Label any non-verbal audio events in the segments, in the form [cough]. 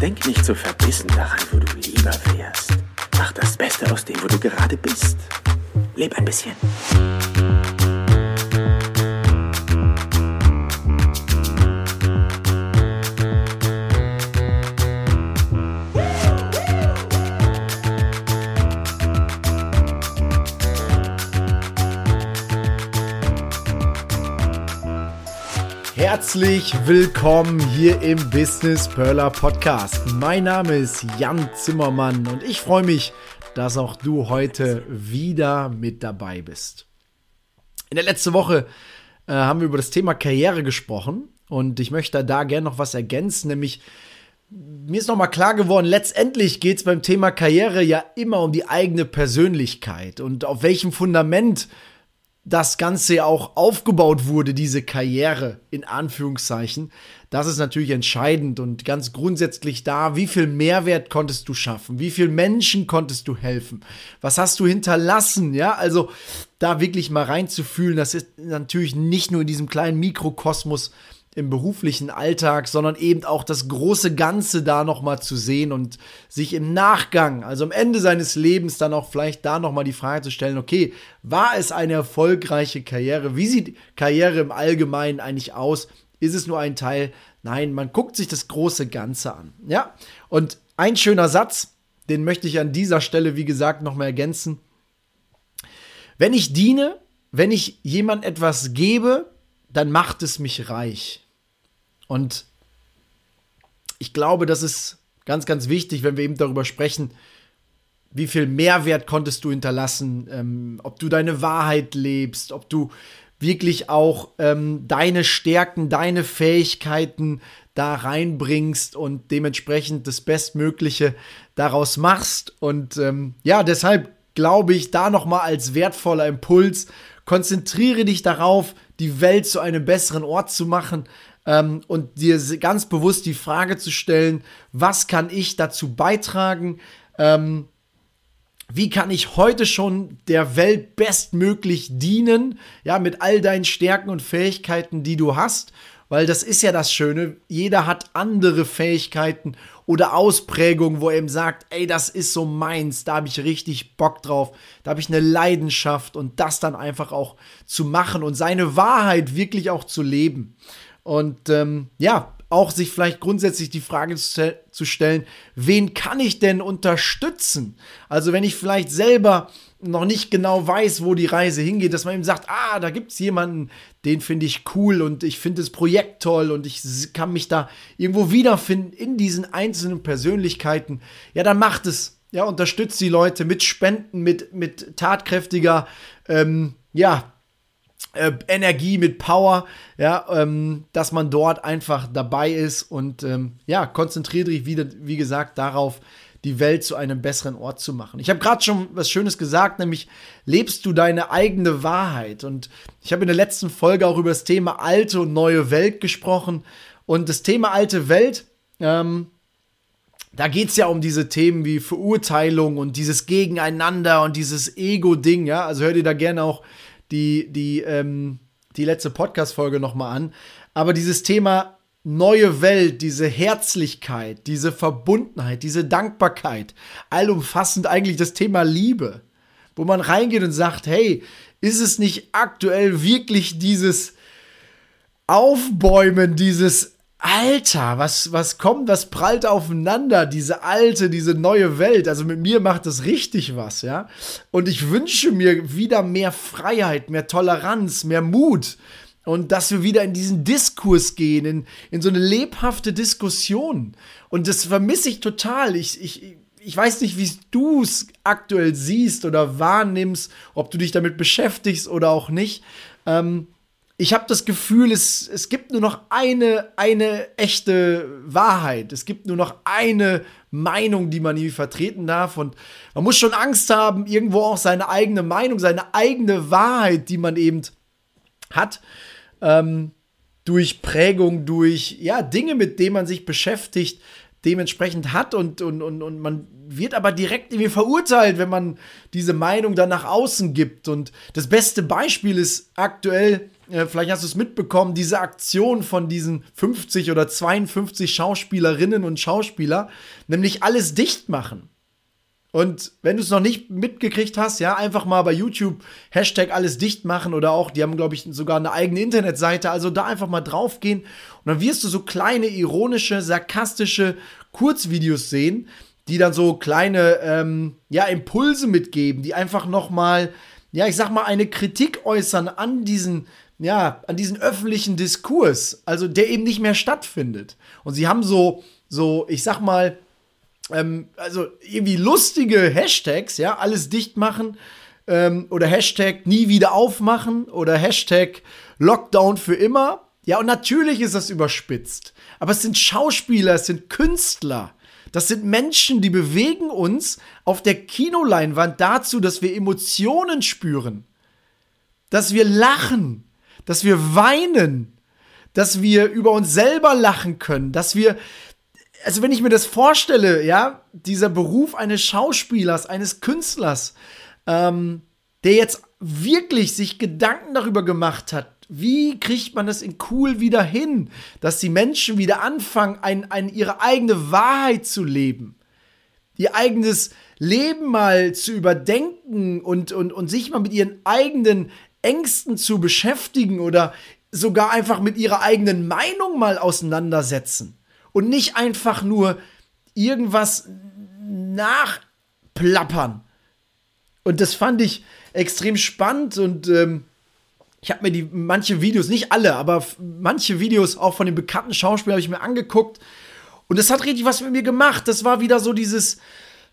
Denk nicht so verbissen daran, wo du lieber wärst. Mach das Beste aus dem, wo du gerade bist. Leb ein bisschen. Herzlich willkommen hier im Business Perler Podcast. Mein Name ist Jan Zimmermann und ich freue mich, dass auch du heute wieder mit dabei bist. In der letzten Woche äh, haben wir über das Thema Karriere gesprochen und ich möchte da gerne noch was ergänzen, nämlich mir ist nochmal klar geworden, letztendlich geht es beim Thema Karriere ja immer um die eigene Persönlichkeit und auf welchem Fundament das Ganze ja auch aufgebaut wurde, diese Karriere in Anführungszeichen, das ist natürlich entscheidend und ganz grundsätzlich da, wie viel Mehrwert konntest du schaffen, wie viel Menschen konntest du helfen, was hast du hinterlassen, ja, also da wirklich mal reinzufühlen, das ist natürlich nicht nur in diesem kleinen Mikrokosmos im beruflichen Alltag, sondern eben auch das große Ganze da nochmal zu sehen und sich im Nachgang, also am Ende seines Lebens, dann auch vielleicht da nochmal die Frage zu stellen, okay, war es eine erfolgreiche Karriere? Wie sieht Karriere im Allgemeinen eigentlich aus? Ist es nur ein Teil? Nein, man guckt sich das große Ganze an. Ja, und ein schöner Satz, den möchte ich an dieser Stelle, wie gesagt, nochmal ergänzen. Wenn ich diene, wenn ich jemand etwas gebe, dann macht es mich reich. Und ich glaube, das ist ganz, ganz wichtig, wenn wir eben darüber sprechen, wie viel Mehrwert konntest du hinterlassen, ähm, ob du deine Wahrheit lebst, ob du wirklich auch ähm, deine Stärken, deine Fähigkeiten da reinbringst und dementsprechend das Bestmögliche daraus machst. Und ähm, ja, deshalb glaube ich, da nochmal als wertvoller Impuls, konzentriere dich darauf, die Welt zu einem besseren Ort zu machen, ähm, und dir ganz bewusst die Frage zu stellen, was kann ich dazu beitragen? Ähm, wie kann ich heute schon der Welt bestmöglich dienen? Ja, mit all deinen Stärken und Fähigkeiten, die du hast. Weil das ist ja das Schöne. Jeder hat andere Fähigkeiten oder Ausprägungen, wo er eben sagt, ey, das ist so meins, da habe ich richtig Bock drauf, da habe ich eine Leidenschaft und das dann einfach auch zu machen und seine Wahrheit wirklich auch zu leben. Und ähm, ja, auch sich vielleicht grundsätzlich die Frage zu, stellen, wen kann ich denn unterstützen? Also wenn ich vielleicht selber noch nicht genau weiß, wo die Reise hingeht, dass man eben sagt, ah, da gibt es jemanden, den finde ich cool und ich finde das Projekt toll und ich kann mich da irgendwo wiederfinden in diesen einzelnen Persönlichkeiten, ja, dann macht es. Ja, unterstützt die Leute mit Spenden, mit, mit tatkräftiger, ähm, ja, äh, Energie, mit Power, ja, ähm, dass man dort einfach dabei ist und ähm, ja, konzentriere dich wieder, wie gesagt, darauf, die Welt zu einem besseren Ort zu machen. Ich habe gerade schon was Schönes gesagt, nämlich lebst du deine eigene Wahrheit. Und ich habe in der letzten Folge auch über das Thema alte und neue Welt gesprochen. Und das Thema alte Welt, ähm, da geht es ja um diese Themen wie Verurteilung und dieses Gegeneinander und dieses Ego-Ding, ja. Also hör dir da gerne auch die, die, ähm, die letzte Podcast-Folge nochmal an. Aber dieses Thema neue Welt, diese Herzlichkeit, diese Verbundenheit, diese Dankbarkeit, allumfassend eigentlich das Thema Liebe, wo man reingeht und sagt, hey, ist es nicht aktuell wirklich dieses Aufbäumen, dieses Alter, was, was kommt, was prallt aufeinander, diese alte, diese neue Welt. Also mit mir macht das richtig was, ja. Und ich wünsche mir wieder mehr Freiheit, mehr Toleranz, mehr Mut. Und dass wir wieder in diesen Diskurs gehen, in, in so eine lebhafte Diskussion. Und das vermisse ich total. Ich, ich, ich weiß nicht, wie du es aktuell siehst oder wahrnimmst, ob du dich damit beschäftigst oder auch nicht. Ähm, ich habe das Gefühl, es, es gibt nur noch eine, eine echte Wahrheit. Es gibt nur noch eine Meinung, die man hier vertreten darf. Und man muss schon Angst haben, irgendwo auch seine eigene Meinung, seine eigene Wahrheit, die man eben hat, ähm, durch Prägung, durch ja, Dinge, mit denen man sich beschäftigt, dementsprechend hat und, und, und, und man wird aber direkt irgendwie verurteilt, wenn man diese Meinung dann nach außen gibt. Und das beste Beispiel ist aktuell, äh, vielleicht hast du es mitbekommen, diese Aktion von diesen 50 oder 52 Schauspielerinnen und Schauspieler, nämlich alles dicht machen. Und wenn du es noch nicht mitgekriegt hast, ja, einfach mal bei YouTube Hashtag alles dicht machen oder auch, die haben, glaube ich, sogar eine eigene Internetseite, also da einfach mal draufgehen und dann wirst du so kleine, ironische, sarkastische Kurzvideos sehen, die dann so kleine, ähm, ja, Impulse mitgeben, die einfach noch mal, ja, ich sag mal, eine Kritik äußern an diesen, ja, an diesen öffentlichen Diskurs, also der eben nicht mehr stattfindet. Und sie haben so, so, ich sag mal, ähm, also irgendwie lustige Hashtags, ja, alles dicht machen ähm, oder Hashtag nie wieder aufmachen oder Hashtag Lockdown für immer. Ja, und natürlich ist das überspitzt. Aber es sind Schauspieler, es sind Künstler. Das sind Menschen, die bewegen uns auf der Kinoleinwand dazu, dass wir Emotionen spüren. Dass wir lachen. Dass wir weinen. Dass wir über uns selber lachen können. Dass wir also wenn ich mir das vorstelle, ja, dieser Beruf eines Schauspielers, eines Künstlers, ähm, der jetzt wirklich sich Gedanken darüber gemacht hat, wie kriegt man das in cool wieder hin, dass die Menschen wieder anfangen, ein, ein, ihre eigene Wahrheit zu leben, ihr eigenes Leben mal zu überdenken und, und, und sich mal mit ihren eigenen Ängsten zu beschäftigen oder sogar einfach mit ihrer eigenen Meinung mal auseinandersetzen und nicht einfach nur irgendwas nachplappern. Und das fand ich extrem spannend und ähm, ich habe mir die manche Videos, nicht alle, aber manche Videos auch von den bekannten Schauspielern habe ich mir angeguckt und das hat richtig was mit mir gemacht. Das war wieder so dieses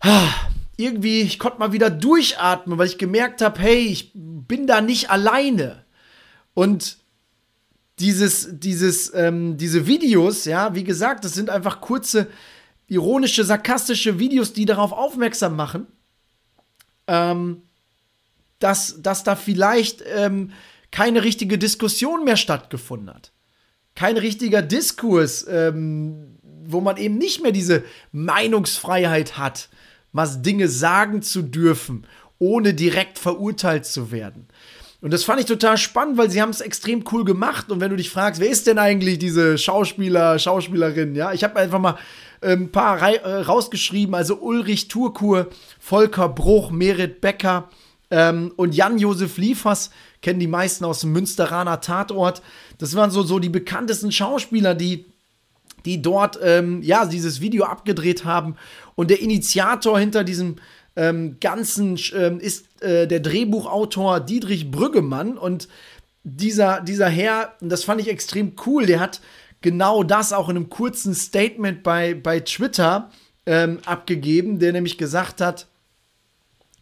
ah, irgendwie, ich konnte mal wieder durchatmen, weil ich gemerkt habe, hey, ich bin da nicht alleine. Und dieses, dieses, ähm, diese Videos, ja, wie gesagt, das sind einfach kurze, ironische, sarkastische Videos, die darauf aufmerksam machen, ähm, dass, dass da vielleicht ähm, keine richtige Diskussion mehr stattgefunden hat. Kein richtiger Diskurs, ähm, wo man eben nicht mehr diese Meinungsfreiheit hat, mal Dinge sagen zu dürfen, ohne direkt verurteilt zu werden. Und das fand ich total spannend, weil sie haben es extrem cool gemacht. Und wenn du dich fragst, wer ist denn eigentlich diese Schauspieler, Schauspielerin? Ja, ich habe einfach mal ein ähm, paar äh, rausgeschrieben. Also Ulrich Turkur, Volker Bruch, Merit Becker ähm, und Jan-Josef Liefers kennen die meisten aus dem Münsteraner Tatort. Das waren so, so die bekanntesten Schauspieler, die die dort ähm, ja dieses Video abgedreht haben und der Initiator hinter diesem ähm, Ganzen ähm, ist äh, der Drehbuchautor Dietrich Brüggemann und dieser, dieser Herr, das fand ich extrem cool, der hat genau das auch in einem kurzen Statement bei, bei Twitter ähm, abgegeben, der nämlich gesagt hat,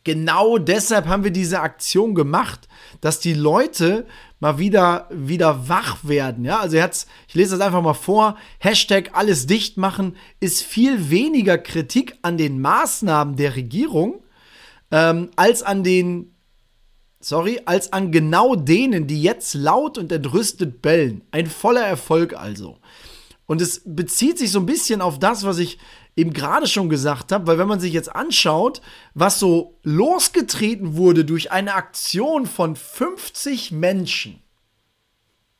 genau deshalb haben wir diese Aktion gemacht, dass die Leute mal wieder, wieder wach werden. Ja, also er ich lese das einfach mal vor. Hashtag alles dicht machen ist viel weniger Kritik an den Maßnahmen der Regierung ähm, als an den, sorry, als an genau denen, die jetzt laut und entrüstet bellen. Ein voller Erfolg also. Und es bezieht sich so ein bisschen auf das, was ich eben gerade schon gesagt habe, weil wenn man sich jetzt anschaut, was so losgetreten wurde durch eine Aktion von 50 Menschen,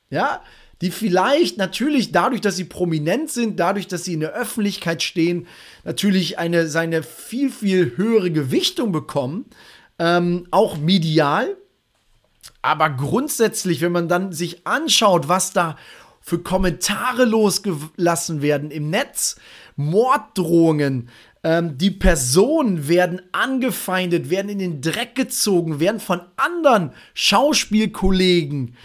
ja, die vielleicht natürlich dadurch, dass sie prominent sind, dadurch, dass sie in der Öffentlichkeit stehen, natürlich eine seine viel, viel höhere Gewichtung bekommen, ähm, auch medial. Aber grundsätzlich, wenn man dann sich anschaut, was da für Kommentare losgelassen werden im Netz, Morddrohungen, ähm, die Personen werden angefeindet, werden in den Dreck gezogen, werden von anderen Schauspielkollegen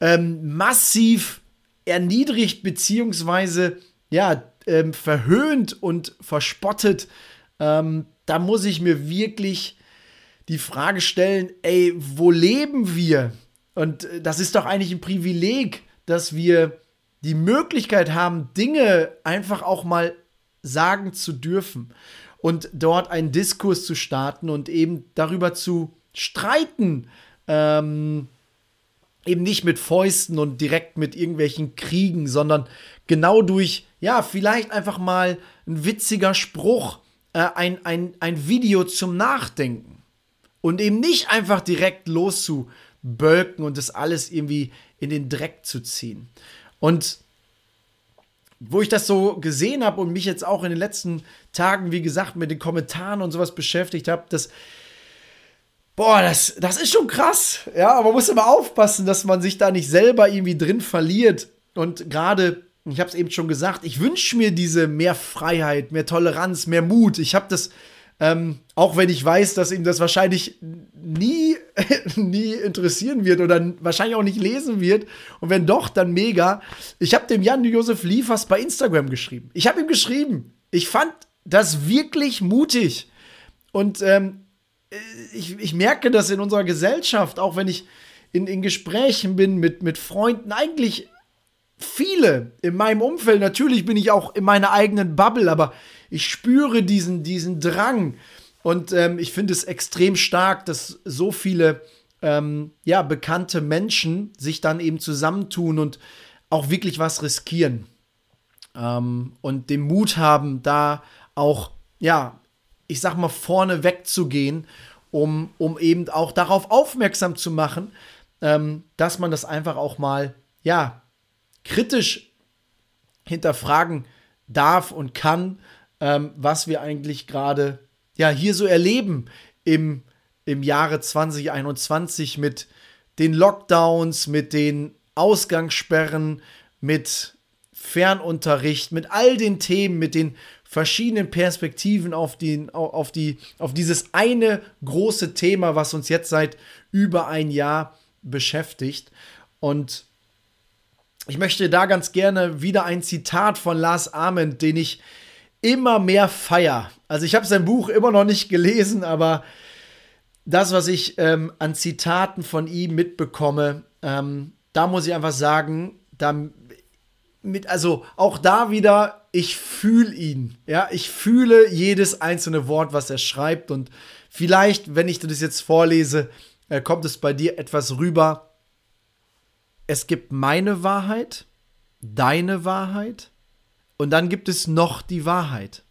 ähm, massiv erniedrigt beziehungsweise ja ähm, verhöhnt und verspottet. Ähm, da muss ich mir wirklich die Frage stellen, ey, wo leben wir? Und äh, das ist doch eigentlich ein Privileg, dass wir die Möglichkeit haben, Dinge einfach auch mal sagen zu dürfen und dort einen Diskurs zu starten und eben darüber zu streiten, ähm, eben nicht mit Fäusten und direkt mit irgendwelchen Kriegen, sondern genau durch ja, vielleicht einfach mal ein witziger Spruch, äh, ein, ein, ein Video zum Nachdenken. Und eben nicht einfach direkt loszubölken und das alles irgendwie in den Dreck zu ziehen. Und wo ich das so gesehen habe und mich jetzt auch in den letzten Tagen, wie gesagt, mit den Kommentaren und sowas beschäftigt habe, das, boah, das, das ist schon krass. Ja, aber man muss immer aufpassen, dass man sich da nicht selber irgendwie drin verliert. Und gerade, ich habe es eben schon gesagt, ich wünsche mir diese mehr Freiheit, mehr Toleranz, mehr Mut. Ich habe das ähm, auch wenn ich weiß, dass ihm das wahrscheinlich nie, [laughs] nie interessieren wird oder wahrscheinlich auch nicht lesen wird. Und wenn doch, dann mega. Ich habe dem Jan-Josef Liefers bei Instagram geschrieben. Ich habe ihm geschrieben. Ich fand das wirklich mutig. Und ähm, ich, ich merke das in unserer Gesellschaft, auch wenn ich in, in Gesprächen bin mit, mit Freunden, eigentlich viele in meinem Umfeld. Natürlich bin ich auch in meiner eigenen Bubble, aber ich spüre diesen, diesen Drang. Und ähm, ich finde es extrem stark, dass so viele ähm, ja, bekannte Menschen sich dann eben zusammentun und auch wirklich was riskieren. Ähm, und den Mut haben, da auch, ja, ich sag mal, vorne wegzugehen, um, um eben auch darauf aufmerksam zu machen, ähm, dass man das einfach auch mal, ja, kritisch hinterfragen darf und kann ähm, was wir eigentlich gerade ja hier so erleben im, im Jahre 2021 mit den Lockdowns, mit den Ausgangssperren, mit Fernunterricht, mit all den Themen, mit den verschiedenen Perspektiven auf, den, auf, die, auf dieses eine große Thema, was uns jetzt seit über ein Jahr beschäftigt. Und ich möchte da ganz gerne wieder ein Zitat von Lars Ament, den ich immer mehr feier. Also ich habe sein Buch immer noch nicht gelesen, aber das, was ich ähm, an Zitaten von ihm mitbekomme, ähm, da muss ich einfach sagen, da mit, also auch da wieder, ich fühle ihn. Ja, ich fühle jedes einzelne Wort, was er schreibt. Und vielleicht, wenn ich das jetzt vorlese, äh, kommt es bei dir etwas rüber. Es gibt meine Wahrheit, deine Wahrheit und dann gibt es noch die Wahrheit.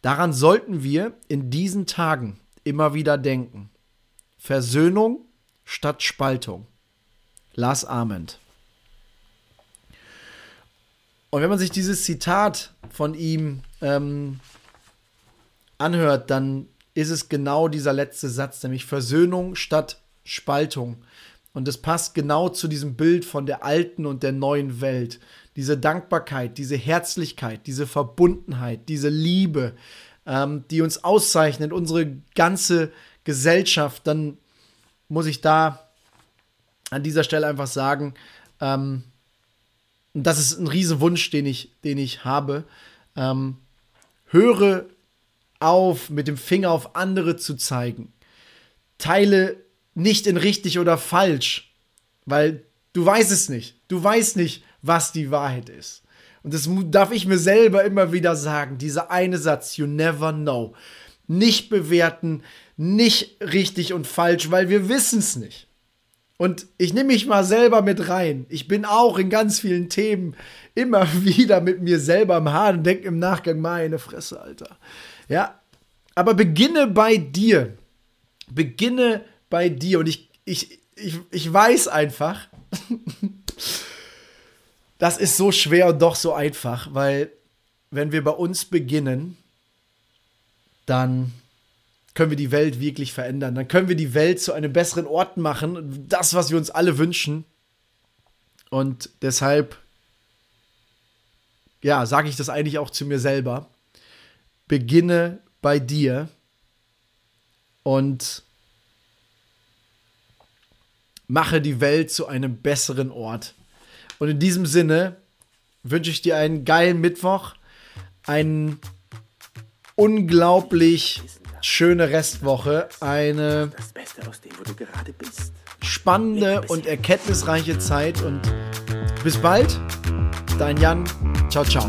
Daran sollten wir in diesen Tagen immer wieder denken. Versöhnung statt Spaltung. Lars Ament. Und wenn man sich dieses Zitat von ihm ähm, anhört, dann ist es genau dieser letzte Satz, nämlich Versöhnung statt Spaltung. Und es passt genau zu diesem Bild von der alten und der neuen Welt diese Dankbarkeit, diese Herzlichkeit, diese Verbundenheit, diese Liebe, ähm, die uns auszeichnet, unsere ganze Gesellschaft, dann muss ich da an dieser Stelle einfach sagen, ähm, das ist ein Riesenwunsch, den ich, den ich habe. Ähm, höre auf, mit dem Finger auf andere zu zeigen. Teile nicht in richtig oder falsch, weil du weißt es nicht. Du weißt nicht, was die Wahrheit ist. Und das darf ich mir selber immer wieder sagen. Dieser eine Satz, you never know. Nicht bewerten, nicht richtig und falsch, weil wir wissen es nicht. Und ich nehme mich mal selber mit rein. Ich bin auch in ganz vielen Themen immer [laughs] wieder mit mir selber im Haar und denke im Nachgang, meine Fresse, Alter. Ja, aber beginne bei dir. Beginne bei dir. Und ich, ich, ich, ich weiß einfach, [laughs] das ist so schwer und doch so einfach, weil wenn wir bei uns beginnen, dann können wir die Welt wirklich verändern. Dann können wir die Welt zu einem besseren Ort machen. Das, was wir uns alle wünschen. Und deshalb, ja, sage ich das eigentlich auch zu mir selber. Beginne bei dir und mache die Welt zu einem besseren Ort. Und in diesem Sinne wünsche ich dir einen geilen Mittwoch, eine unglaublich schöne Restwoche, eine spannende und erkenntnisreiche Zeit und bis bald. Dein Jan. Ciao, ciao.